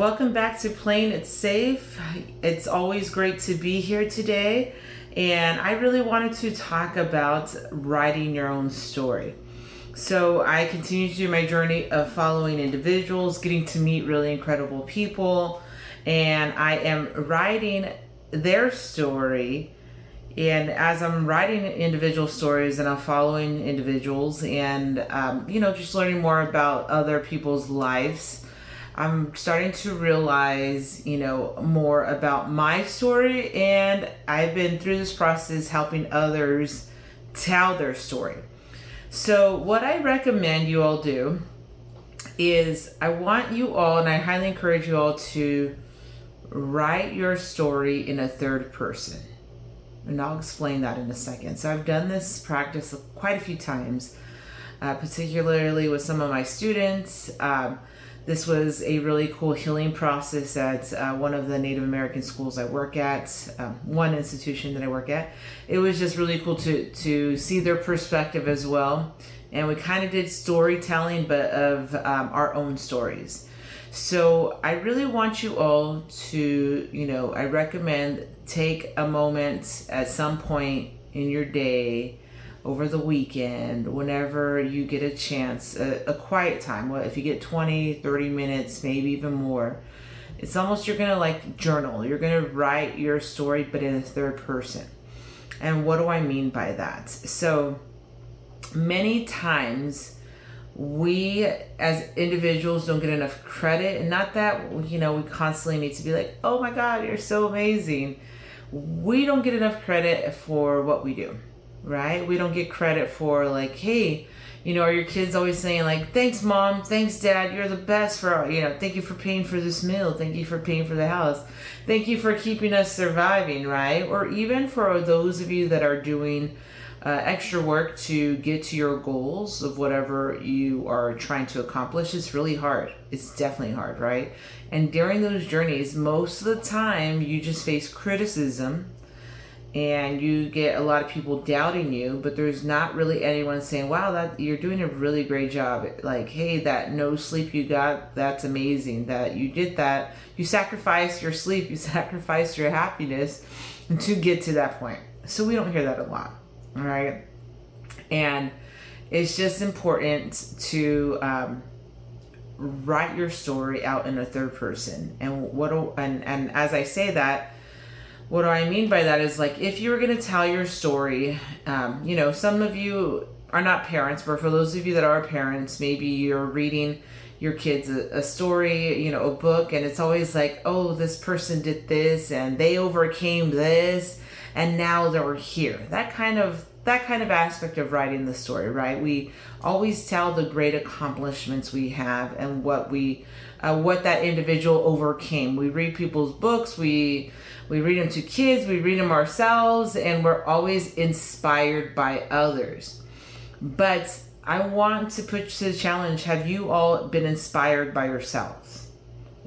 Welcome back to Playing It Safe. It's always great to be here today, and I really wanted to talk about writing your own story. So, I continue to do my journey of following individuals, getting to meet really incredible people, and I am writing their story. And as I'm writing individual stories and I'm following individuals and, um, you know, just learning more about other people's lives I'm starting to realize, you know, more about my story, and I've been through this process helping others tell their story. So, what I recommend you all do is I want you all, and I highly encourage you all to write your story in a third person. And I'll explain that in a second. So, I've done this practice quite a few times, uh, particularly with some of my students. Um, this was a really cool healing process at uh, one of the Native American schools I work at, um, one institution that I work at. It was just really cool to to see their perspective as well, and we kind of did storytelling, but of um, our own stories. So I really want you all to, you know, I recommend take a moment at some point in your day over the weekend, whenever you get a chance, a, a, quiet time. Well, if you get 20, 30 minutes, maybe even more, it's almost you're gonna like journal. You're gonna write your story, but in a third person. And what do I mean by that? So, many times we as individuals don't get enough credit, and not that you know we constantly need to be like, oh my God, you're so amazing. We don't get enough credit for what we do right? We don't get credit for like, hey, you know, are your kids always saying like, thanks mom, thanks dad, you're the best for, you know, thank you for paying for this meal, thank you for paying for the house, thank you for keeping us surviving, right? Or even for those of you that are doing uh, extra work to get to your goals of whatever you are trying to accomplish it's really hard. It's definitely hard right? And during those journeys most of the time you just face criticism and you get a lot of people doubting you but there's not really anyone saying wow that you're doing a really great job. Like hey that no sleep you got that's amazing that you did that. You sacrificed your sleep you sacrificed your happiness to get to that point. So we don't hear that a lot all right? And it's just important to um, write your story out in a third person. And what and and as i say that what do I mean by that is like if you were going to tell your story, um, you know, some of you are not parents, but for those of you that are parents, maybe you're reading your kids a, a, story, you know, a book, and it's always like, oh, this person did this and they overcame this and now they're here. That kind of that kind of aspect of writing the story, right? We always tell the great accomplishments we have and what we uh, what that individual overcame. We read people's books, we we read them to kids, we read them ourselves, and we're always inspired by others. But I want to put to the challenge have you all been inspired by yourselves?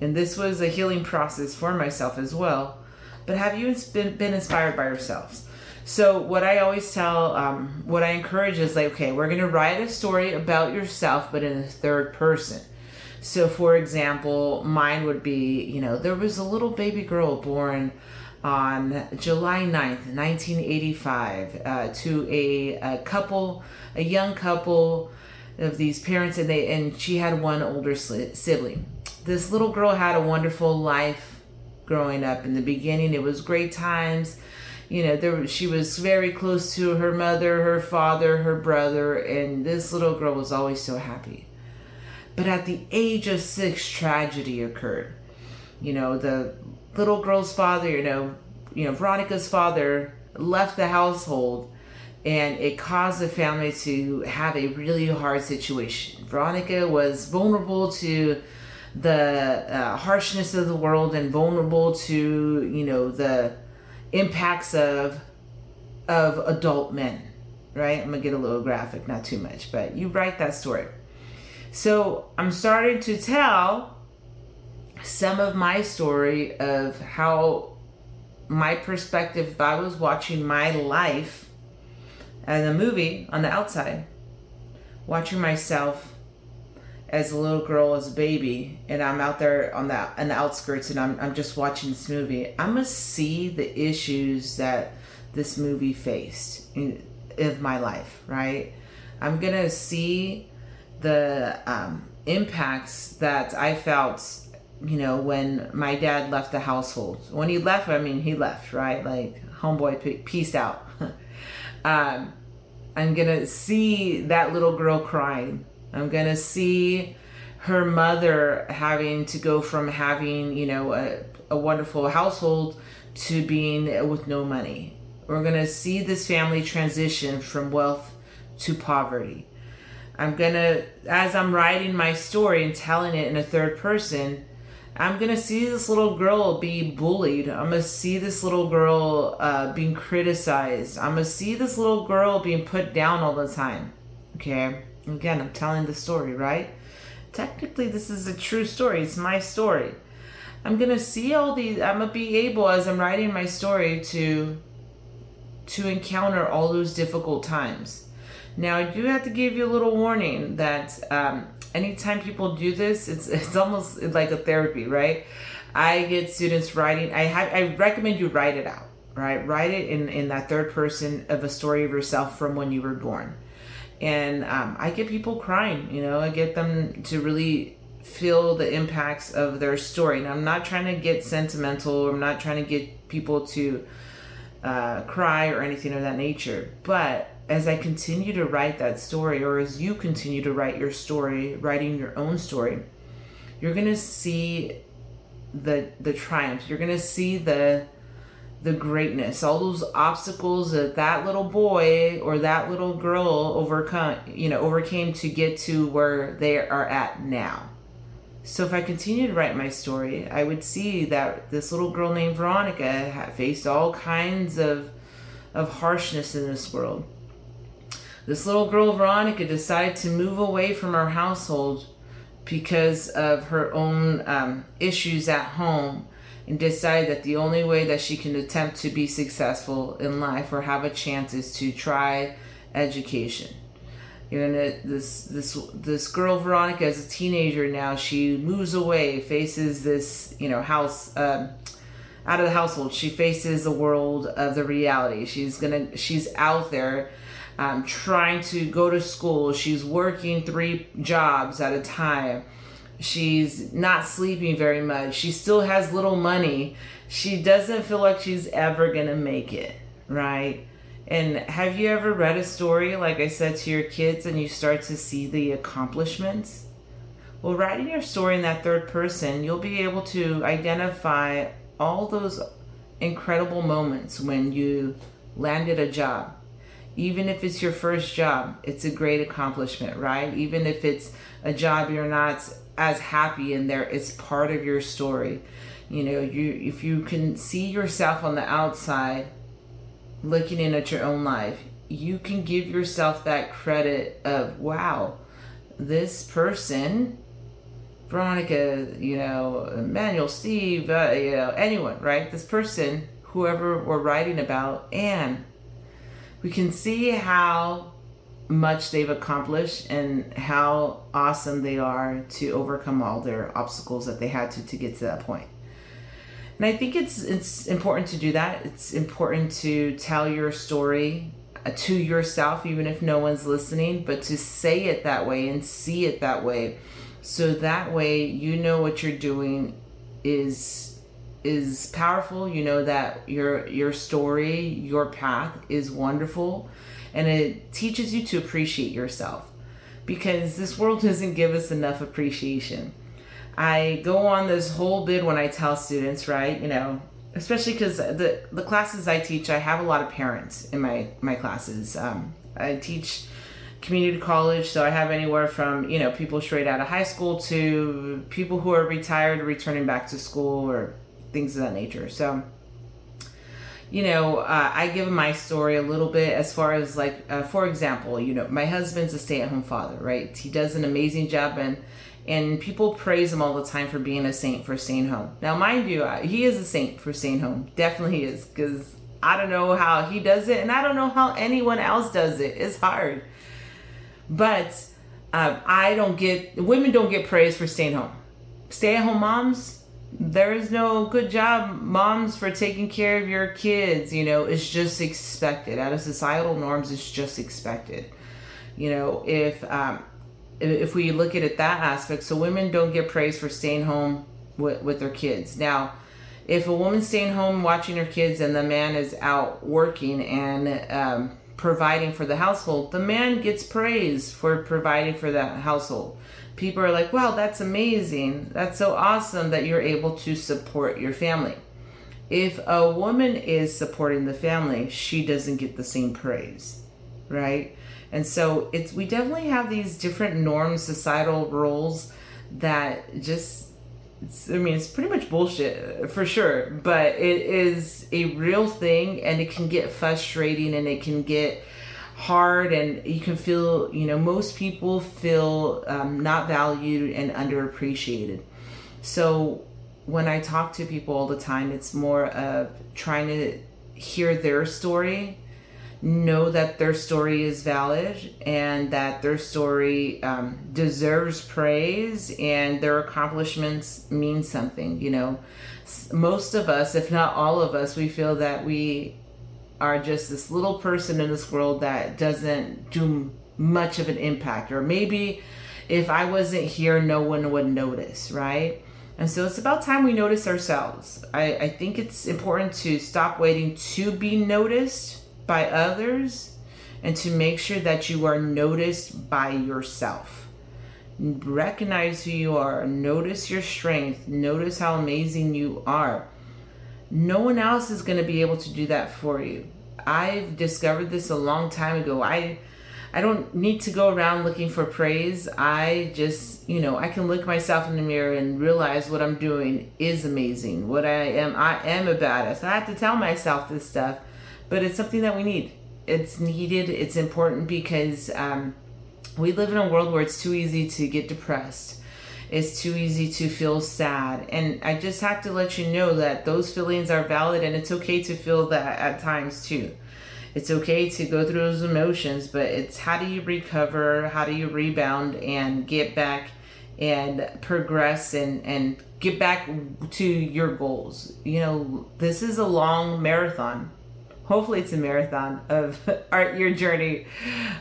And this was a healing process for myself as well. But have you been, been inspired by yourselves? So, what I always tell, um, what I encourage is like, okay, we're to write a story about yourself, but in the third person. So, for example, mine would be, you know, there was a little baby girl born on July 9th, 1985, uh, to a, a, couple, a young couple of these parents, and they and she had one older sibling. This little girl had a wonderful life growing up. In the beginning, it was great times. You know, there she was very close to her mother, her father, her brother, and this little girl was always so happy. But at the age of six, tragedy occurred. You know, the little girl's father, you know, you know, Veronica's father left the household and it caused the family to have a really hard situation. Veronica was vulnerable to the uh, harshness of the world and vulnerable to, you know, the impacts of of adult men, right? I'm to get a little graphic, not too much, but you write that story. So I'm starting to tell some of my story of how my perspective, if I was watching my life uh, as a movie on the outside, watching myself as a little girl, as a baby, and I'm out there on the on the outskirts, and I'm I'm just watching this movie. I'm gonna see the issues that this movie faced in, my life, right? I'm gonna see the um, impacts that I felt, you know, when my dad left the household. When he left, I mean, he left, right? Like, homeboy, peace out. um, I'm gonna see that little girl crying I'm going to see her mother having to go from having, you know, a, a wonderful household to being with no money. We're going to see this family transition from wealth to poverty. I'm going to, as I'm writing my story and telling it in a third person, I'm going to see this little girl be bullied. I'm going to see this little girl uh, being criticized. I'm going to see this little girl being put down all the time. Okay. Again, I'm telling the story, right? Technically, this is a true story. It's my story. I'm gonna see all these. I'm gonna be able, as I'm writing my story, to to encounter all those difficult times. Now, I do have to give you a little warning that um, anytime people do this, it's it's almost like a therapy, right? I get students writing. I have. I recommend you write it out, right? Write it in in that third person of a story of yourself from when you were born and um, I get people crying. You know, I get them to really feel the impacts of their story. And I'm not trying to get sentimental. I'm not trying to get people to uh, cry or anything of that nature. But as I continue to write that story, or as you continue to write your story, writing your own story, you're gonna see the the triumphs. You're gonna see the the greatness, all those obstacles that that little boy or that little girl overcome, you know, overcame to get to where they are at now. So if I continue to write my story, I would see that this little girl named Veronica faced all kinds of of harshness in this world. This little girl Veronica decided to move away from our household because of her own um, issues at home and decide that the only way that she can attempt to be successful in life or have a chance is to try education. You know, this this this girl Veronica, as a teenager now, she moves away, faces this you know house um, out of the household. She faces the world of the reality. She's gonna she's out there. Um, trying to go to school. She's working three jobs at a time She's not sleeping very much. She still has little money. She doesn't feel like she's ever going to make it, right? And have you ever read a story, like I said, to your kids and you start to see the accomplishments? Well, writing your story in that third person, you'll be able to identify all those incredible moments when you landed a job. Even if it's your first job, it's a great accomplishment, right? Even if it's a job you're not as happy in there it's part of your story. You know you if you can see yourself on the outside looking in at your own life you can give yourself that credit of wow this person veronica you know emmanuel steve uh, you know anyone right? This person whoever we're writing about. And we can see how much they've accomplished and how awesome they are to overcome all their obstacles that they had to to get to that point. And I think it's it's important to do that. It's important to tell your story uh, to yourself even if no one's listening, but to say it that way and see it that way. So that way you know what you're doing is is powerful. You know that your your story, your path is wonderful and it teaches you to appreciate yourself because this world doesn't give us enough appreciation. I go on this whole bid when I tell students, right? You know, especially because the the classes I teach, I have a lot of parents in my my classes. Um, I teach community college, so I have anywhere from you know people straight out of high school to people who are retired, returning back to school, or things of that nature. So you know, uh, I give my story a little bit as far as like, uh, for example, you know, my husband's a stay-at-home father, right? He does an amazing job, and and people praise him all the time for being a saint for staying home. Now, mind you, he is a saint for staying home. Definitely is, because I don't know how he does it, and I don't know how anyone else does it. It's hard, but uh, I don't get women don't get praised for staying home. Stay at home moms, there is no good job moms for taking care of your kids. You know, it's just expected out of societal norms. It's just expected. You know, if um, if we look at it that aspect, so women don't get praised for staying home with, with their kids. Now, if a woman's staying home watching her kids and the man is out working and um, providing for the household, the man gets praise for providing for that household. People are like, wow, that's amazing. That's so awesome that you're able to support your family. If a woman is supporting the family, she doesn't get the same praise, right? And so it's we definitely have these different norms, societal roles that just I mean, it's pretty much bullshit for sure, but it is a real thing and it can get frustrating and it can get hard and you can feel, you know, most people feel um, not valued and underappreciated. So when I talk to people all the time, it's more of trying to hear their story know that their story is valid and that their story um, deserves praise and their accomplishments mean something. You know, most of us, if not all of us, we feel that we are just this little person in this world that doesn't do much of an impact, or maybe if I wasn't here, no one would notice, right? And so it's about time we notice ourselves. I, I think it's important to stop waiting to be noticed by others and to make sure that you are noticed by yourself. Recognize who you are, notice your strength, notice how amazing you are. No one else is going to be able to do that for you. I've discovered this a long time ago. I I don't need to go around looking for praise. I just, you know, I can look myself in the mirror and realize what I'm doing is amazing. What I am, I am a badass. I have to tell myself this stuff but it's something that we need. It's needed. It's important because um, we live in a world where it's too easy to get depressed. It's too easy to feel sad. And I just have to let you know that those feelings are valid and it's okay to feel that at times too. It's okay to go through those emotions, but it's how do you recover? How do you rebound and get back and progress and, and get back to your goals? You know, this is a long marathon hopefully it's a marathon of art your journey.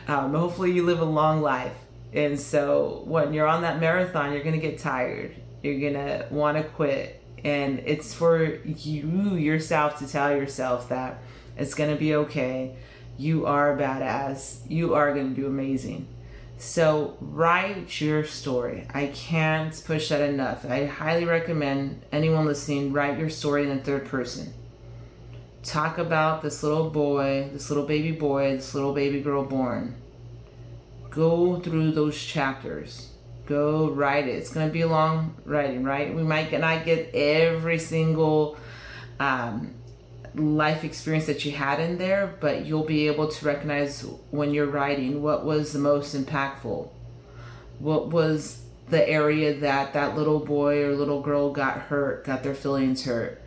Um, hopefully you live a long life. And so when you're on that marathon you're gonna get tired. You're gonna want to quit. And it's for you yourself to tell yourself that it's gonna be okay. You are a badass. You are gonna do amazing. So write your story. I can't push that enough. I highly recommend anyone listening write your story in the third person talk about this little boy, this little baby boy, this little baby girl born. Go through those chapters. Go write it. It's going to be a long writing, right? We might not get every single um, life experience that you had in there, but you'll be able to recognize when you're writing what was the most impactful. What was the area that that little boy or little girl got hurt, got their feelings hurt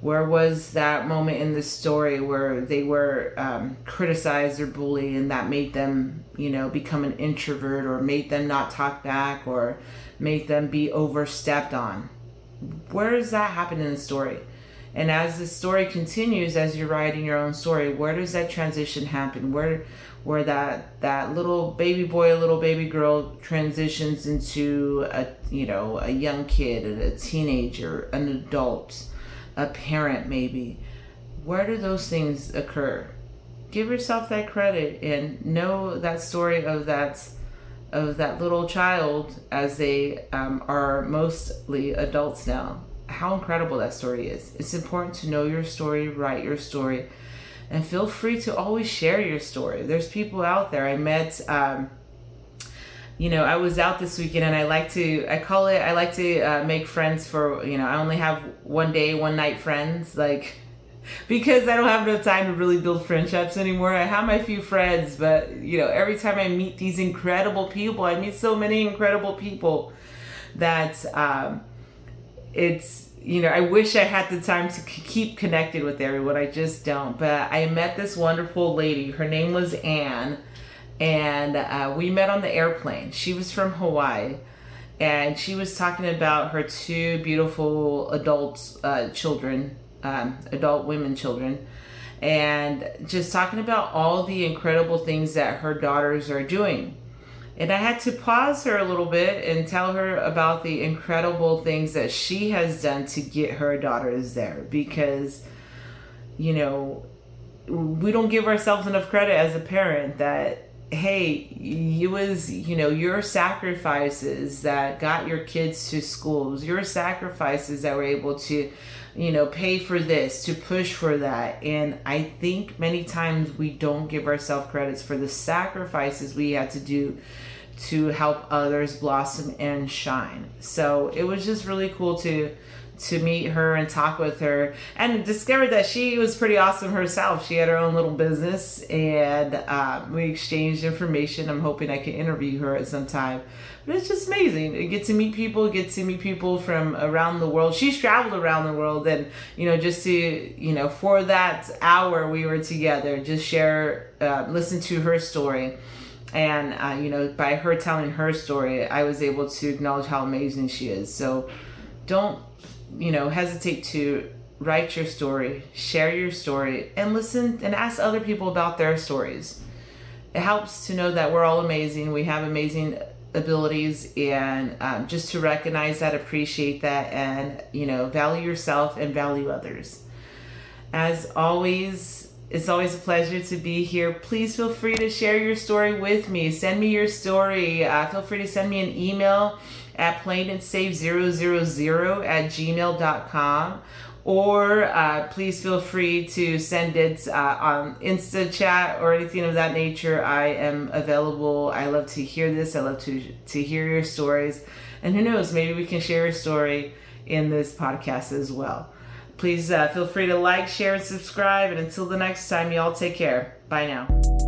where was that moment in the story where they were um, criticized or bullied and that made them you know become an introvert or made them not talk back or made them be overstepped on? Where does that happen in the story? And as the story continues as you're writing your own story where does that transition happen? Where where that that little baby boy little baby girl transitions into a you know a young kid a teenager an adult a parent maybe. Where do those things occur? Give yourself that credit and know that story of that of that little child as they um, are mostly adults now. How incredible that story is. It's important to know your story write your story and feel free to always share your story. There's people out there. I met um, you know, I was out this weekend and I like to, I call it, I like to uh, make friends for, you know, I only have one day, one night friends, like, because I don't have enough time to really build friendships anymore. I have my few friends, but, you know, every time I meet these incredible people, I meet so many incredible people that um, it's, you know, I wish I had the time to keep connected with everyone. I just don't. But I met this wonderful lady. Her name was Anne and uh, we met on the airplane. She was from Hawaii, and she was talking about her two beautiful adult uh, children, um, adult women children, and just talking about all the incredible things that her daughters are doing. And I had to pause her a little bit and tell her about the incredible things that she has done to get her daughters there because, you know, we don't give ourselves enough credit as a parent that hey it was you know your sacrifices that got your kids to schools your sacrifices that were able to you know pay for this to push for that. And i think many times we don't give ourselves credits for the sacrifices we had to do to help others blossom and shine. So it was just really cool to to meet her and talk with her and discovered that she was pretty awesome herself. She had her own little business and uh, we exchanged information. I'm hoping I can interview her at some time. But it's just amazing. You get to meet people, get to meet people from around the world. She's traveled around the world and, you know, just to, you know, for that hour we were together, just share, uh, listen to her story and uh, you know by her telling her story i was able to acknowledge how amazing she is so don't you know, hesitate to write your story, share your story, and listen and ask other people about their stories. It helps to know that we're all amazing. We have amazing abilities, and um, just to recognize that, appreciate that, and you know, value yourself and value others. As always, it's always a pleasure to be here. Please feel free to share your story with me. Send me your story. Uh, feel free to send me an email at playingitsafe000 at gmail.com or uh, please feel free to send it uh, on Insta chat or anything of that nature. I am available. I love to hear this. I love to to hear your stories, and who knows, maybe we can share a story in this podcast as well. Please uh, feel free to like, share, and subscribe. And until the next time, y'all take care. Bye now.